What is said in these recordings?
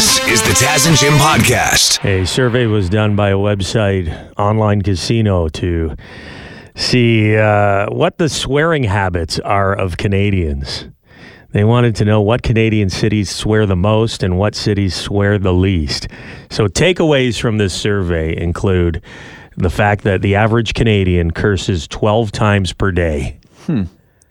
This is the Taz and Jim podcast. A survey was done by a website, online casino, to see uh, what the swearing habits are of Canadians. They wanted to know what Canadian cities swear the most and what cities swear the least. So, takeaways from this survey include the fact that the average Canadian curses 12 times per day.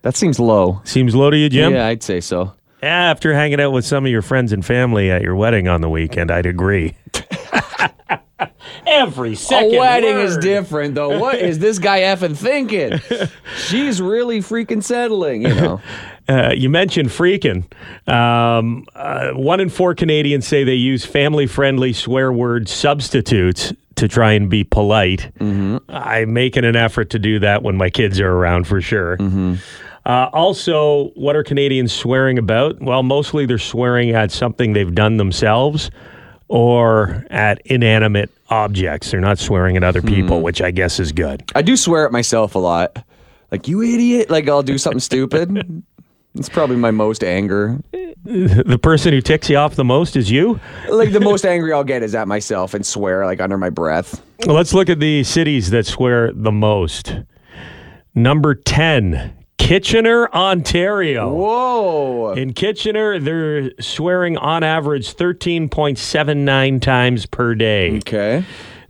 That seems low. Seems low to you, Jim? Yeah, I'd say so. After hanging out with some of your friends and family at your wedding on the weekend, I'd agree. Every second. a wedding is different, though. What is this guy effing thinking? She's really freaking settling, you know. Uh, you mentioned freaking. Um, uh, one in four Canadians say they use family friendly swear word substitutes to try and be polite. I'm making an effort to do that when my kids are around for sure. Uh, also, what are Canadians swearing about? Well, mostly they're swearing at something they've done themselves or at inanimate objects. They're not swearing at other people, which I guess is good. I do swear at myself a lot. Like, you idiot. Like, I'll do something stupid. It's probably my most anger. The person who ticks you off the most is you. Like, the most angry I'll get is at myself and swear, like, under my breath. Well, let's look at the cities that swear the most. Number 10, Kitchener, Ontario. Whoa. In Kitchener, they're swearing on average 13.79 times per day. Okay.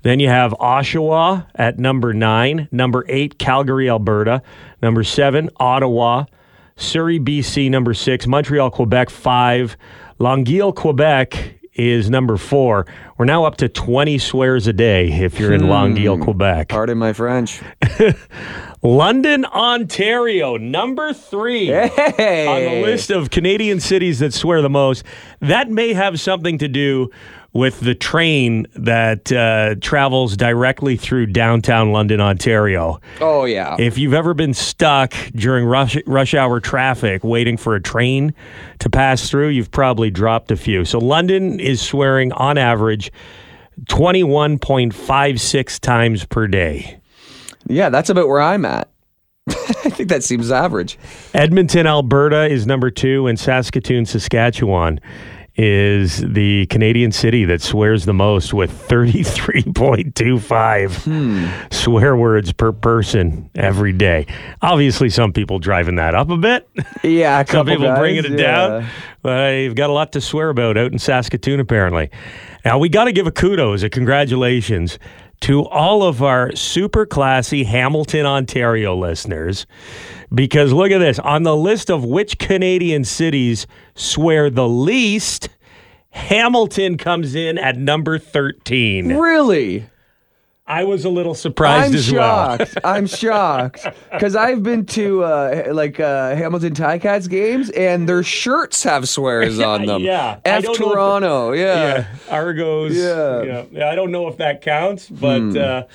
Then you have Oshawa at number nine. Number eight, Calgary, Alberta. Number seven, Ottawa. Surrey, BC, number six. Montreal, Quebec, five. Longueuil, Quebec is number four. We're now up to 20 swears a day if you're in hmm. Longueuil, Quebec. Pardon my French. London, Ontario, number three. Hey. on the list of Canadian cities that swear the most. That may have something to do with the train that uh, travels directly through downtown London, Ontario. Oh, yeah. If you've ever been stuck during rush, rush hour traffic waiting for a train to pass through, you've probably dropped a few. So London is swearing on average 21.56 times per day. Yeah, that's about where I'm at. I think that seems average. Edmonton, Alberta is number two, and Saskatoon, Saskatchewan is the Canadian city that swears the most with 33.25 hmm. swear words per person every day. Obviously, some people driving that up a bit. Yeah, a Some couple people guys, bringing it yeah. down. But you've got a lot to swear about out in Saskatoon, apparently. Now, we got to give a kudos, a congratulations to all of our super classy Hamilton, Ontario listeners. Because look at this on the list of which Canadian cities swear the least, Hamilton comes in at number 13. Really? I was a little surprised I'm as well. shocked. I'm shocked because I've been to uh, like uh, Hamilton Ticats games, and their shirts have swears on them. yeah. F if- Toronto. yeah. yeah, Argos. Yeah. yeah, Yeah, I don't know if that counts, but uh,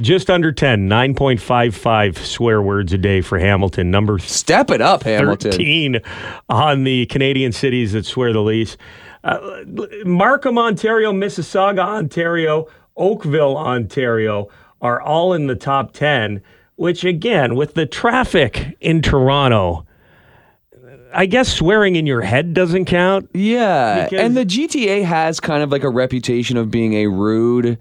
just under 10, 9.55 swear words a day for Hamilton. Number Step it up, Hamilton. 13 on the Canadian cities that swear the least. Uh, Markham, Ontario, Mississauga, Ontario, Oakville, Ontario are all in the top 10, which again, with the traffic in Toronto, I guess swearing in your head doesn't count. Yeah, and the GTA has kind of like a reputation of being a rude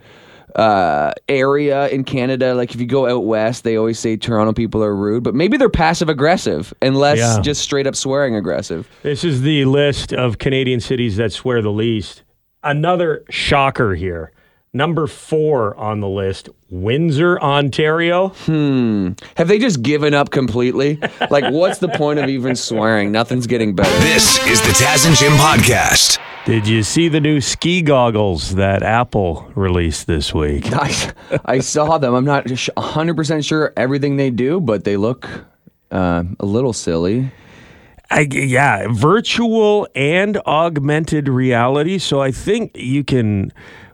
uh, area in Canada. Like if you go out west, they always say Toronto people are rude, but maybe they're passive aggressive and less Yeah. just straight up swearing aggressive. This is the list of Canadian cities that swear the least. Another shocker here. Number four on the list, Windsor, Ontario. Have they just given up completely? like, what's the point of even swearing? Nothing's getting better. This is the Taz and Jim podcast. Did you see the new ski goggles that Apple released this week? I, I saw them. I'm not sh- 100% sure everything they do, but they look uh, a little silly. I, yeah, virtual and augmented reality. So I think you can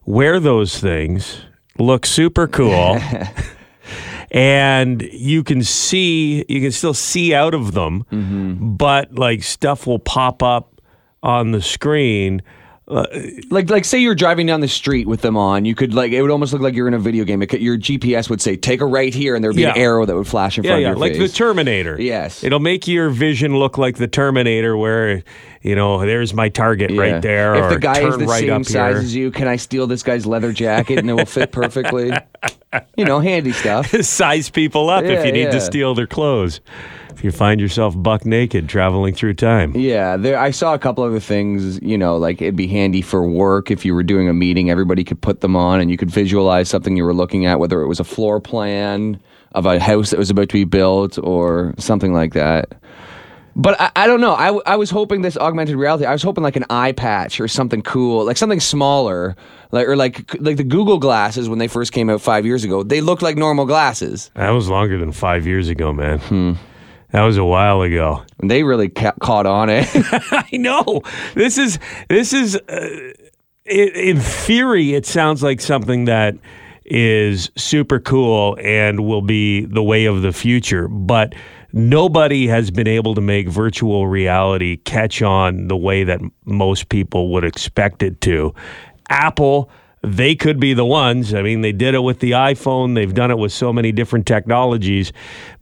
wear those things, look super cool, and you can see, you can still see out of them, mm-hmm. but like stuff will pop up on the screen Uh, like like say you're driving down the street with them on, you could like it would almost look like you're in a video game. It could, your GPS would say take a right here, and there'd be an arrow that would flash in Yeah, front yeah, of your like face. the Terminator. Yes. It'll make your vision look like the Terminator, where, you know, there's my target Yeah. right there. If the guy is the right same size here. as you, can I steal this guy's leather jacket and it will fit perfectly? you know, handy stuff. size people up if you need to steal their clothes. If you find yourself buck naked traveling through time. Yeah, there. I saw a couple other things. You know, like it'd be handy for work if you were doing a meeting. Everybody could put them on, and you could visualize something you were looking at, whether it was a floor plan of a house that was about to be built or something like that. But I, I don't know. I, I was hoping this augmented reality. I was hoping like an eye patch or something cool, like something smaller, like or like like the Google glasses when they first came out five years ago. They looked like normal glasses, That was longer than five years ago, man. Hmm. That was a while ago. and they really ca- caught on it. I know. This is this is uh, in theory it sounds like something that is super cool and will be the way of the future, but nobody has been able to make virtual reality catch on the way that most people would expect it to. Apple they could be the ones. I mean, they did it with the iPhone. They've done it with so many different technologies.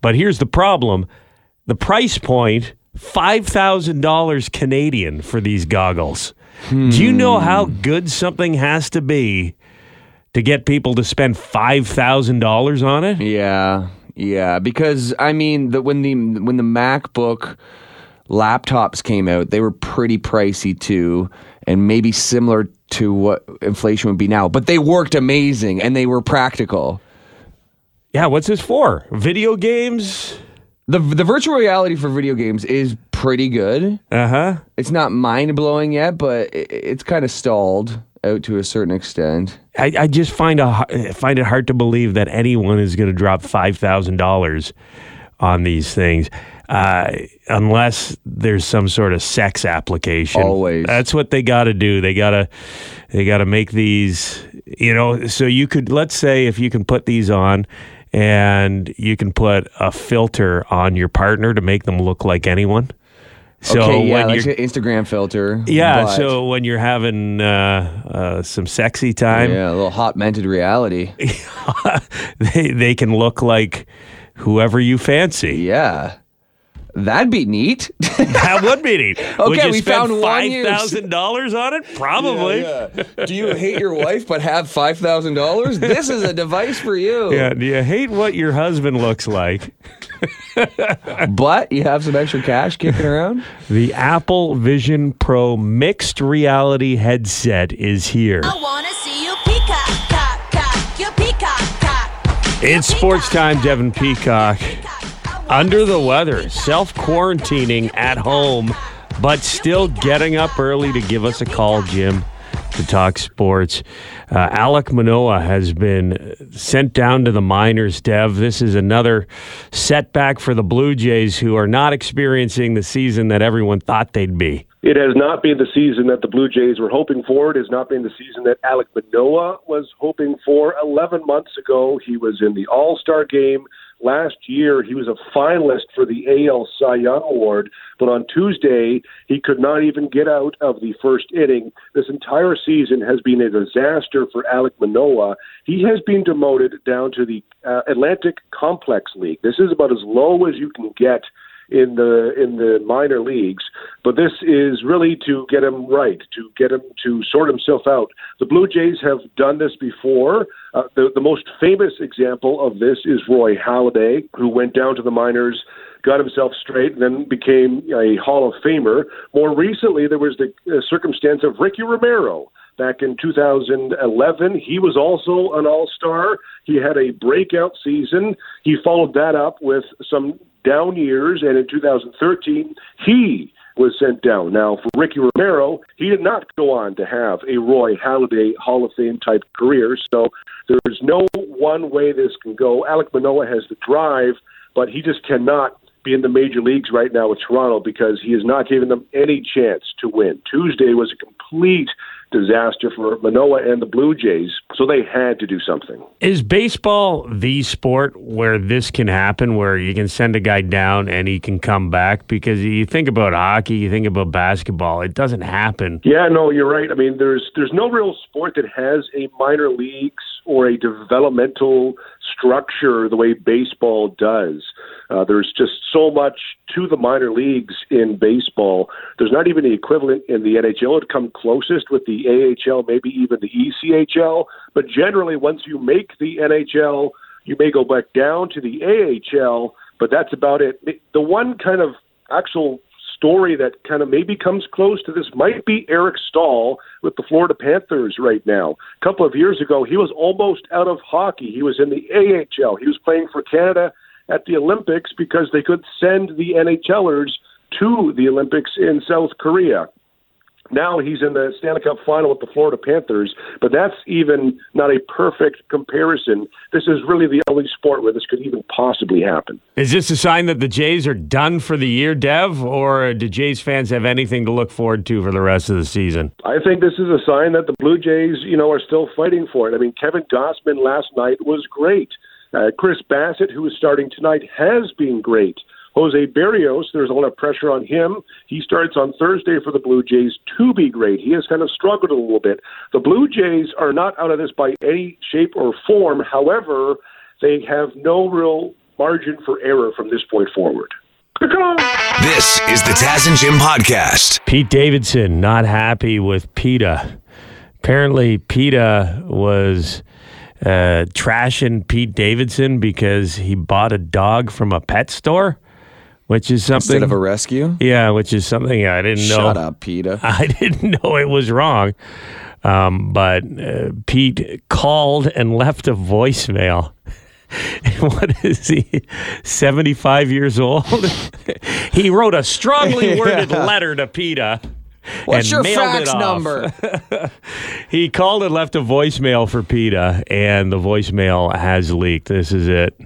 But here's the problem the price point $5,000 Canadian for these goggles. Do you know how hmm. good something has to be to get people to spend $5,000 on it? Yeah, yeah. Because I mean, the, when the when the MacBook laptops came out, they were pretty pricey too, and maybe similar to what inflation would be now. But they worked amazing and they were practical. Yeah, what's this for? Video games? The The virtual reality for video games is pretty good. Uh huh. It's not mind blowing yet, but it, it's kind of stalled out to a certain extent. I, I just find a find it hard to believe that anyone is going to drop five thousand dollars on these things, uh, unless there's some sort of sex application. Always. that's what they got to do. They gotta they got to make these. You know, so you could let's say if you can put these on. And you can put a filter on your partner to make them look like anyone. So okay, yeah, when like an Instagram filter. yeah, so when you're having uh, uh, some sexy time, yeah, a little hot mented reality. they they can look like whoever you fancy. Yeah. That'd be neat. That would be neat. would Okay, you we spend found one five use. thousand dollars on it? Probably. Yeah, Do you hate your wife but have $5,000? This is a device for you. Yeah. Do you hate what your husband looks like? But you have some extra cash kicking around? The Apple Vision Pro mixed reality headset is here. I wanna see you peacock, cock, cock, your peacock, cock. It's sports time, Devin Peacock. Under the weather, self quarantining at home, but still getting up early to give us a call, Jim, to talk sports. Uh, Alek Manoah has been sent down to the minors, Dev. This is another setback for the Blue Jays, who are not experiencing the season that everyone thought they'd be. It has not been the season that the Blue Jays were hoping for. It has not been the season that Alek Manoah was hoping for. 11 months ago, he was in the All Star game. Last year, he was a finalist for the AL Cy Young Award, but on Tuesday, he could not even get out of the first inning. This entire season has been a disaster for Alek Manoah. He has been demoted down to the uh, Atlantic Complex League. This is about as low as you can get in the in the minor leagues. But this is really to get him right, to get him to sort himself out. The Blue Jays have done this before. Uh, the the most famous example of this is Roy Halladay, who went down to the minors. Got himself straight, and then became a Hall of Famer. More recently, there was the uh, circumstance of Ricky Romero, back in 2011. He was also an all star. He had a breakout season. He followed that up with some down years, and in 2013, he was sent down. Now, for Ricky Romero, he did not go on to have a Roy Halladay Hall of Fame type career, so there's no one way this can go. Alek Manoah has the drive, but he just cannot be in the major leagues right now with Toronto because he is not giving them any chance to win. Tuesday was a complete disaster for Manoah and the Blue Jays. So they had to do something. Is baseball the sport where this can happen, where you can send a guy down and he can come back? Because you think about hockey, you think about basketball, it doesn't happen. Yeah, no, you're right. I mean, there's there's no real sport that has a minor leagues or a developmental structure the way baseball does. Uh, there's just so much to the minor leagues in baseball. There's not even the equivalent in the NHL. It'd come closest with the AHL, maybe even the ECHL. But generally, once you make the NHL, you may go back down to the AHL, but that's about it. The one kind of actual story that kind of maybe comes close to this might be Eric Staal with the Florida Panthers right now. A couple of years ago, he was almost out of hockey. He was in the AHL. He was playing for Canada at the Olympics because they could send the NHLers to the Olympics in South Korea. Now he's in the Stanley Cup final with the Florida Panthers, but that's even not a perfect comparison. This is really the only sport where this could even possibly happen. Is this a sign that the Jays are done for the year, Dev, or do Jays fans have anything to look forward to for the rest of the season? I think this is a sign that the Blue Jays, you know, are still fighting for it. I mean, Kevin Gausman last night was great. Uh, Chris Bassitt, who is starting tonight, has been great. Jose Berrios, there's a lot of pressure on him. He starts on Thursday for the Blue Jays to be great. He has kind of struggled a little bit. The Blue Jays are not out of this by any shape or form. However, they have no real margin for error from this point forward. This is the Taz and Jim podcast. Pete Davidson not happy with PETA. Apparently, PETA was uh, trashing Pete Davidson because he bought a dog from a pet store, which is something. Instead of a rescue? yeah, which is something I didn't know. Shut up, PETA. I didn't know it was wrong. Um, but uh, Pete called and left a voicemail. what is he? 75 years old? he wrote a strongly worded Yeah. letter to PETA. What's your fax number? He called and left a voicemail for PETA, and the voicemail has leaked. This is it.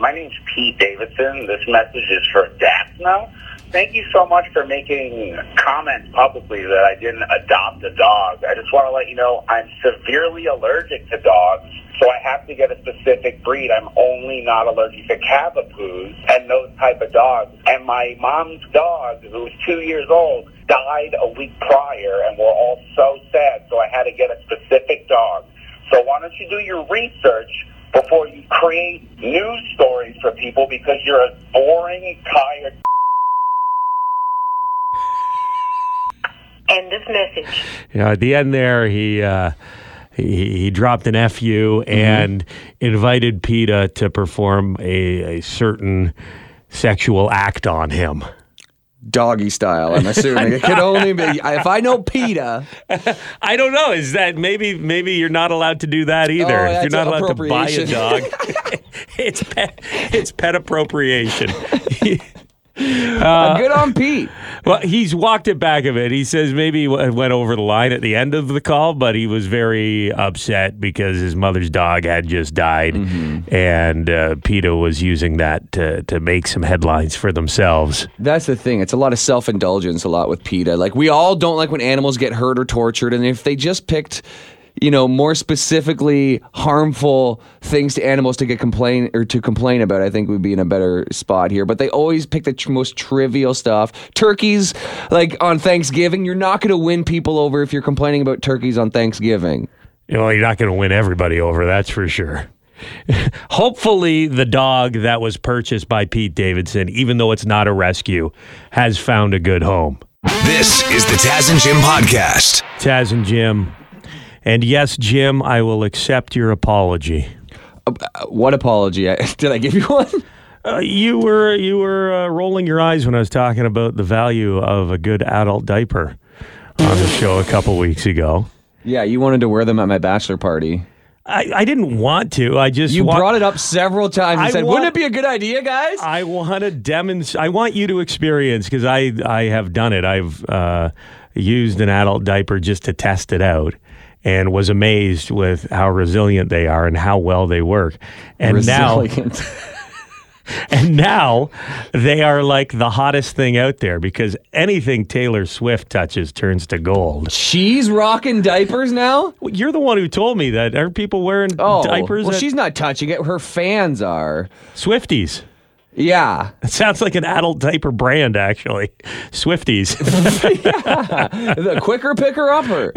My name's Pete Davidson. This message is for Daphna. Thank you so much for making comments publicly that I didn't adopt a dog. I just want to let you know I'm severely allergic to dogs, so I have to get a specific breed. I'm only not allergic to Cavapoos and those type of dogs. And my mom's dog, who was two years old, died a week prior, and we're all so sad, so I had to get a specific dog. So why don't you do your research before you create news stories for people because you're a boring, tired. End of message. You know, at the end there, he uh, he, he dropped an fu and invited PETA to perform a, a certain sexual act on him. Doggy style, I'm assuming. It could only be. If I know PETA, I don't know. Is that maybe maybe you're not allowed to do that either? Oh, you're not allowed to buy a dog. it's pet, it's pet appropriation. Uh, good on Pete. Well, he's walked it back a bit. He says maybe he went over the line at the end of the call, but he was very upset because his mother's dog had just died, and uh, PETA was using that to, to make some headlines for themselves. That's the thing. It's a lot of self indulgence, a lot with PETA. Like, we all don't like when animals get hurt or tortured. And if they just picked, you know, more specifically harmful things to animals to get complain or to complain about, I think we'd be in a better spot here. But they always pick the tr- most trivial stuff. Turkeys, like on Thanksgiving, you're not going to win people over if you're complaining about turkeys on Thanksgiving. You know, you're not going to win everybody over, that's for sure. Hopefully, the dog that was purchased by Pete Davidson, even though it's not a rescue, has found a good home. This is the Taz and Jim podcast. Taz and Jim. And yes, Jim, I will accept your apology. Uh, what apology? Did I give you one? Uh, you were you were uh, rolling your eyes when I was talking about the value of a good adult diaper on the show a couple weeks ago. yeah, you wanted to wear them at my bachelor party. I, I didn't want to. I just You wa- brought it up several times and I said, want- wouldn't it be a good idea, guys? I want to demonstrate. I want you to experience because I I have done it. I've uh, used an adult diaper just to test it out, and was amazed with how resilient they are and how well they work. And now Resilient. and now they are like the hottest thing out there because anything Taylor Swift touches turns to gold. She's rocking diapers now. Well, You're the one who told me that. Aren't people wearing Oh, diapers? well, at she's not touching it. Her fans are. Swifties. Yeah, It sounds like an adult diaper brand, actually. Swifties. the quicker picker upper.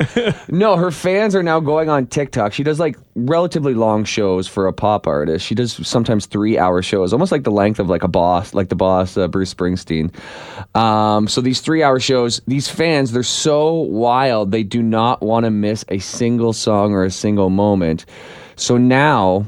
No, her fans are now going on TikTok. She does like relatively long shows for a pop artist. She does sometimes three hour shows, almost like the length of like a boss, like the boss uh, Bruce Springsteen. Um, so these three hour shows, these fans, they're so wild. They do not want to miss a single song or a single moment. So now.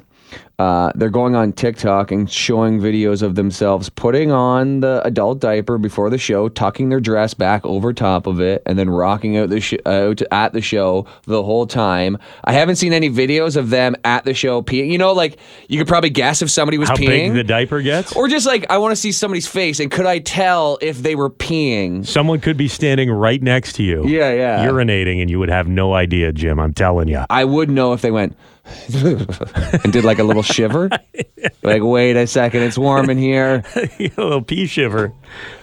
Uh, they're going on TikTok and showing videos of themselves putting on the adult diaper before the show, tucking their dress back over top of it, and then rocking out the sh- out at the show the whole time. I haven't seen any videos of them at the show peeing. You know, like you could probably guess if somebody was How peeing, big the diaper gets? or just like I want to see somebody's face, and could I tell if they were peeing? Someone could be standing right next to you. Yeah, yeah. Urinating, and you would have no idea, Jim. I'm telling you. I would know if they went and did like a little shiver. Like, wait a second, it's warm in here. a little pee shiver.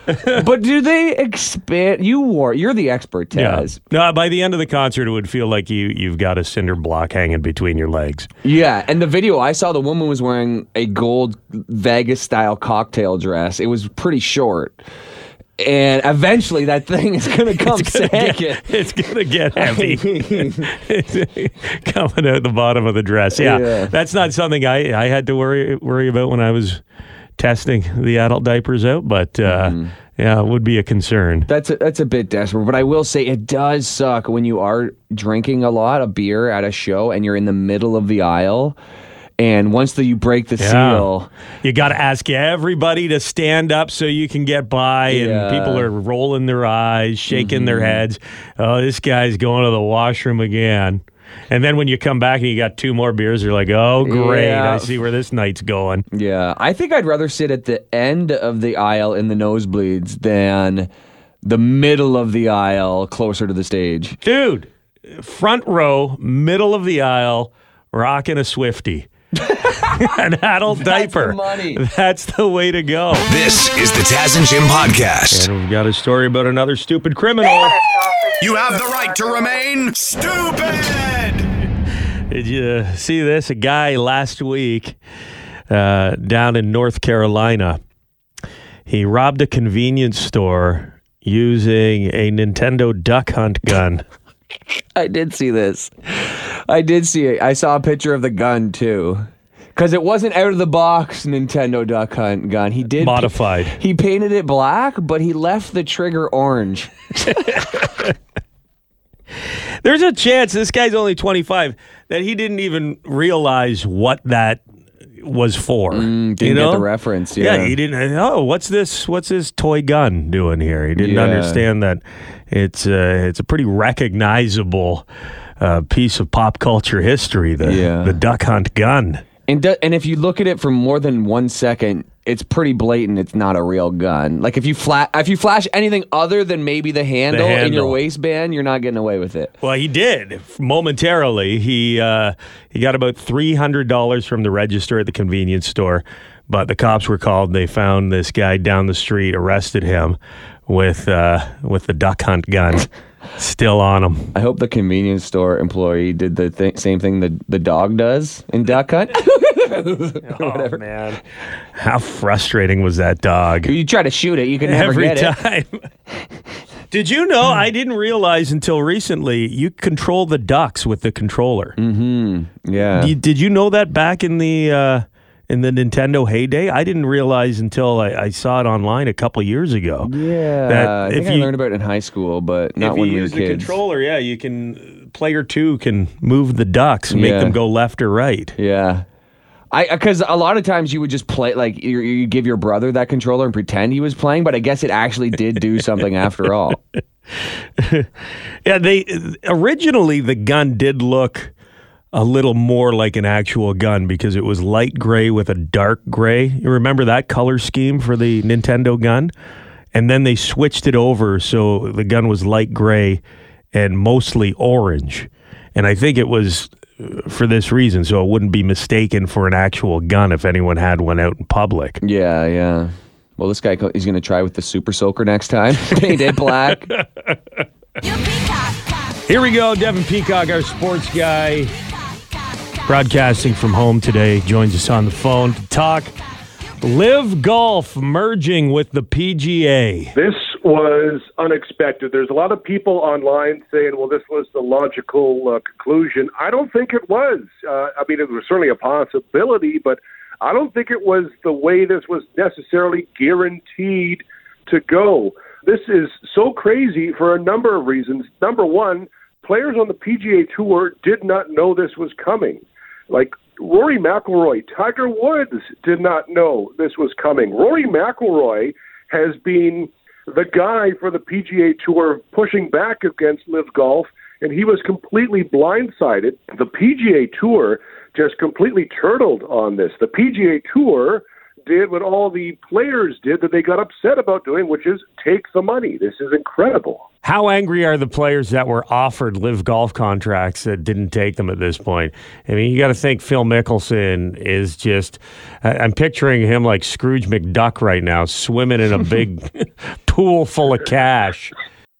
But do they expand? You wore. You're the expert, Taz. No, by the end of the concert, it would feel like you you've got a cinder block hanging between your legs. Yeah. And the video I saw, the woman was wearing a gold Vegas style cocktail dress. It was pretty short. And eventually, that thing is going to come sagging. It's gonna get heavy coming out the bottom of the dress. Yeah, Yeah. that's not something I, I had to worry worry about when I was testing the adult diapers out. But uh, Mm-hmm. yeah, it would be a concern. That's a, that's a bit desperate, but I will say it does suck when you are drinking a lot of beer at a show and you're in the middle of the aisle, and once the, you break the Yeah. seal, You got to ask everybody to stand up so you can get by, and Yeah. Mm-hmm. people are rolling their eyes, shaking their heads. Oh, this guy's going to the washroom again. And then when you come back and you got two more beers, you're like, oh, great. Yeah. I see where this night's going. Yeah, I think I'd rather sit at the end of the aisle in the nosebleeds than the middle of the aisle closer to the stage. Dude, front row, middle of the aisle, rocking a Swifty. An adult diaper. the money. That's the way to go. This is the Taz and Jim podcast. And we've got a story about another stupid criminal. You have the right to remain stupid. Did you see this? A guy last week uh, down in North Carolina, he robbed a convenience store using a Nintendo Duck Hunt gun. I did see this. I did see it. I saw a picture of the gun too. Because it wasn't out of the box Nintendo Duck Hunt gun. He did Modified. He painted it black, but he left the trigger orange. There's a chance this guy's only 25 that he didn't even realize what that was for. Mm, you get know? the reference, yeah. he didn't. Oh, what's this? What's this toy gun doing here? He didn't Yeah. understand that it's uh, it's a pretty recognizable uh, piece of pop culture history. The Yeah. the duck hunt gun. And do, and if you look at it for more than one second, it's pretty blatant. It's not a real gun. Like if you flash if you flash anything other than maybe the handle, in handle. your waistband, you're not getting away with it. Well, he did momentarily. He uh, he got about three hundred dollars from the register at the convenience store, but the cops were called. They found this guy down the street, arrested him with uh, with the duck hunt gun still on them. I hope the convenience store employee did the th- same thing the the dog does in Duck Hunt. Oh man, how frustrating was that dog? you try to shoot it, you can never Every get it. time. Did you know? I didn't realize until recently you control the ducks with the controller. Yeah. You- did you know that back in the uh, in the Nintendo heyday? I didn't realize until I, I saw it online a couple years ago. yeah. that I if think I you- learned about it in high school, but not when you we were use the controller, yeah, you can uh, player two can move the ducks, and make Yeah. them go left or right. Yeah. I uh, because a lot of times you would just play like you, you give your brother that controller and pretend he was playing, but I guess it actually did do something after all. Yeah, they uh, originally the gun did look a little more like an actual gun because it was light gray with a dark gray. You remember that color scheme for the Nintendo gun? And then they switched it over so the gun was light gray and mostly orange. And I think it was uh, for this reason, so it wouldn't be mistaken for an actual gun if anyone had one out in public. Yeah, yeah. Well, this guy, he's going to try with the Super Soaker next time. Paint it black. You peacock, cock, Here we go. Devin Peacock, our sports guy, broadcasting from home today, joins us on the phone to talk LIV Golf merging with the PGA. This was unexpected. There's a lot of people online saying, well, this was the logical uh, conclusion. I don't think it was. Uh, I mean, it was certainly a possibility, but I don't think it was the way this was necessarily guaranteed to go. This is so crazy for a number of reasons. Number one, players on the PGA Tour did not know this was coming. Like Rory McIlroy, Tiger Woods did not know this was coming. Rory McIlroy has been the guy for the PGA Tour pushing back against LIV Golf, and he was completely blindsided. The PGA Tour just completely turtled on this. The PGA Tour did what all the players did that they got upset about doing, which is take the money. This is incredible. How angry are the players that were offered LIV Golf contracts that didn't take them at this point? I mean, you got to think Phil Mickelson is just, I'm picturing him like Scrooge McDuck right now, swimming in a big pool full of cash.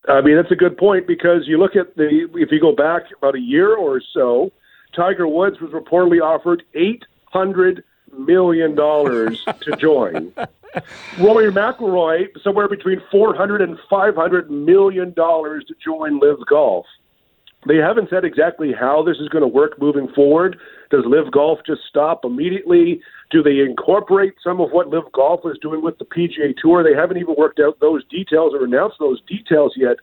I mean, that's a good point because you look at the if you go back about a year or so, Tiger Woods was reportedly offered eight hundred million dollars to join. Rory McIlroy somewhere between four hundred and five hundred million dollars to join LIV Golf. They haven't said exactly how this is going to work moving forward. Does LIV Golf just stop immediately? Do they incorporate some of what LIV Golf is doing with the PGA Tour? They haven't even worked out those details or announced those details yet.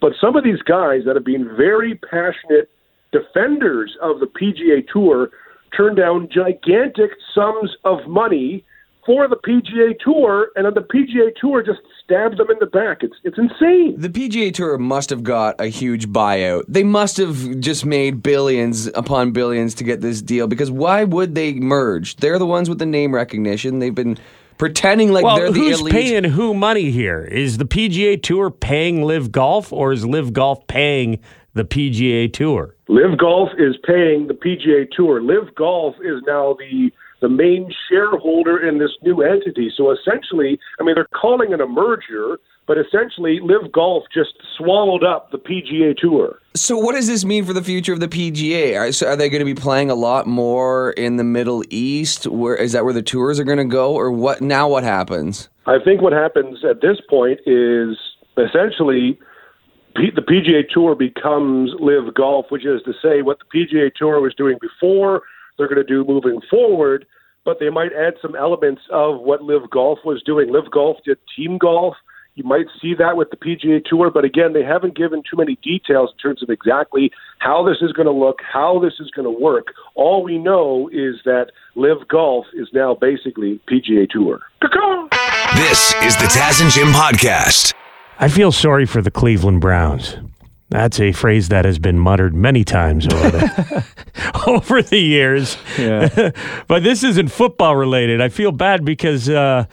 But some of these guys that have been very passionate defenders of the PGA Tour turned down gigantic sums of money for the PGA Tour, and then the PGA Tour just stabbed them in the back. It's it's insane. The PGA Tour must have got a huge buyout. They must have just made billions upon billions to get this deal because why would they merge? They're the ones with the name recognition. They've been pretending like Well, they're the who's elite. paying who money here? Is the PGA Tour paying LIV Golf or is LIV Golf paying the PGA Tour? LIV Golf is paying the PGA Tour. LIV Golf is now the the main shareholder in this new entity. So essentially, I mean, they're calling it a merger, but essentially, LIV Golf just swallowed up the PGA Tour. So what does this mean for the future of the PGA? Are, so are they going to be playing a lot more in the Middle East? Where is that where the tours are going to go, or what? Now what happens? I think what happens at this point is essentially P- the PGA Tour becomes LIV Golf, which is to say what the PGA Tour was doing before, they're going to do moving forward, but they might add some elements of what LIV Golf was doing. LIV Golf did team golf. You might see that with the PGA Tour, but again, they haven't given too many details in terms of exactly how this is going to look, how this is going to work. All we know is that LIV Golf is now basically PGA Tour. This is the Taz and Jim podcast. I feel sorry for the Cleveland Browns. That's a phrase that has been muttered many times over the, over the years. Yeah. but this isn't football related. I feel bad because uh,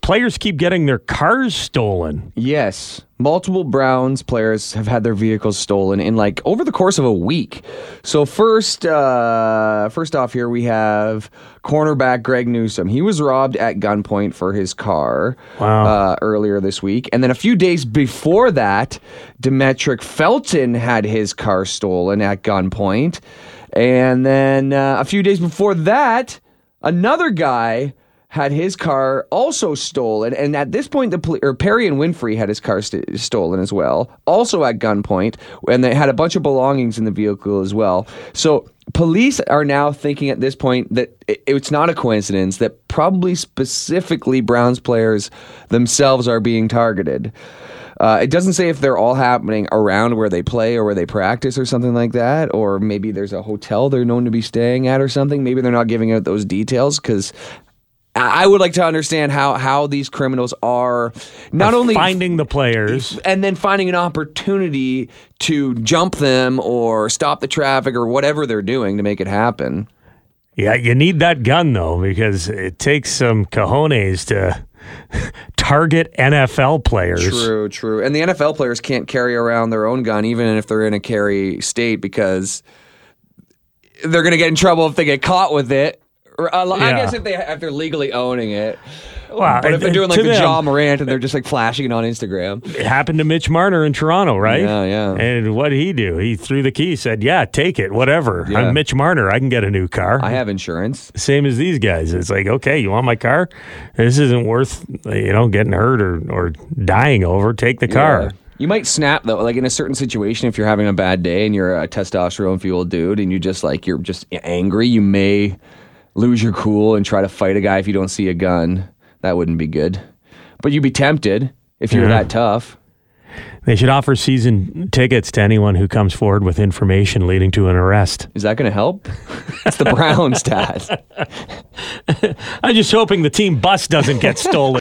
players keep getting their cars stolen. Yes. Multiple Browns players have had their vehicles stolen in like over the course of a week. So first uh first off here we have cornerback Greg Newsome. He was robbed at gunpoint for his car Wow. uh, earlier this week. And then a few days before that, Demetric Felton had his car stolen at gunpoint. And then uh, a few days before that, another guy had his car also stolen, and at this point, the poli- or Perrion Winfrey had his car st- stolen as well, also at gunpoint, and they had a bunch of belongings in the vehicle as well. So police are now thinking at this point that it, it's not a coincidence that probably specifically Browns players themselves are being targeted. Uh, it doesn't say if they're all happening around where they play or where they practice or something like that, or maybe there's a hotel they're known to be staying at or something. Maybe they're not giving out those details because I would like to understand how how these criminals are not only finding the players. and then finding an opportunity to jump them or stop the traffic or whatever they're doing to make it happen. Yeah, you need that gun though because it takes some cojones to target NFL players. True, true. And the NFL players can't carry around their own gun, even if they're in a carry state, because they're gonna get in trouble if they get caught with it. Or, uh, I Yeah. guess if they if they're legally owning it. Well, But if they're doing like the them, Ja Morant and they're just like flashing it on Instagram. It happened to Mitch Marner in Toronto, right? Yeah, yeah. And what did he do? He threw the key, said, "Yeah, take it, whatever. Yeah. I'm Mitch Marner. I can get a new car." I have insurance. Same as these guys. It's like, okay, you want my car? This isn't worth, you know, getting hurt or, or dying over. Take the car. Yeah. You might snap though, like in a certain situation, if you're having a bad day and you're a testosterone fueled dude and you just like you're just angry, you may lose your cool and try to fight a guy if you don't see a gun. That wouldn't be good. But you'd be tempted if you're Yeah. that tough. They should offer season tickets to anyone who comes forward with information leading to an arrest. Is that going to help? It's the Browns, Dad. I'm just hoping the team bus doesn't get stolen.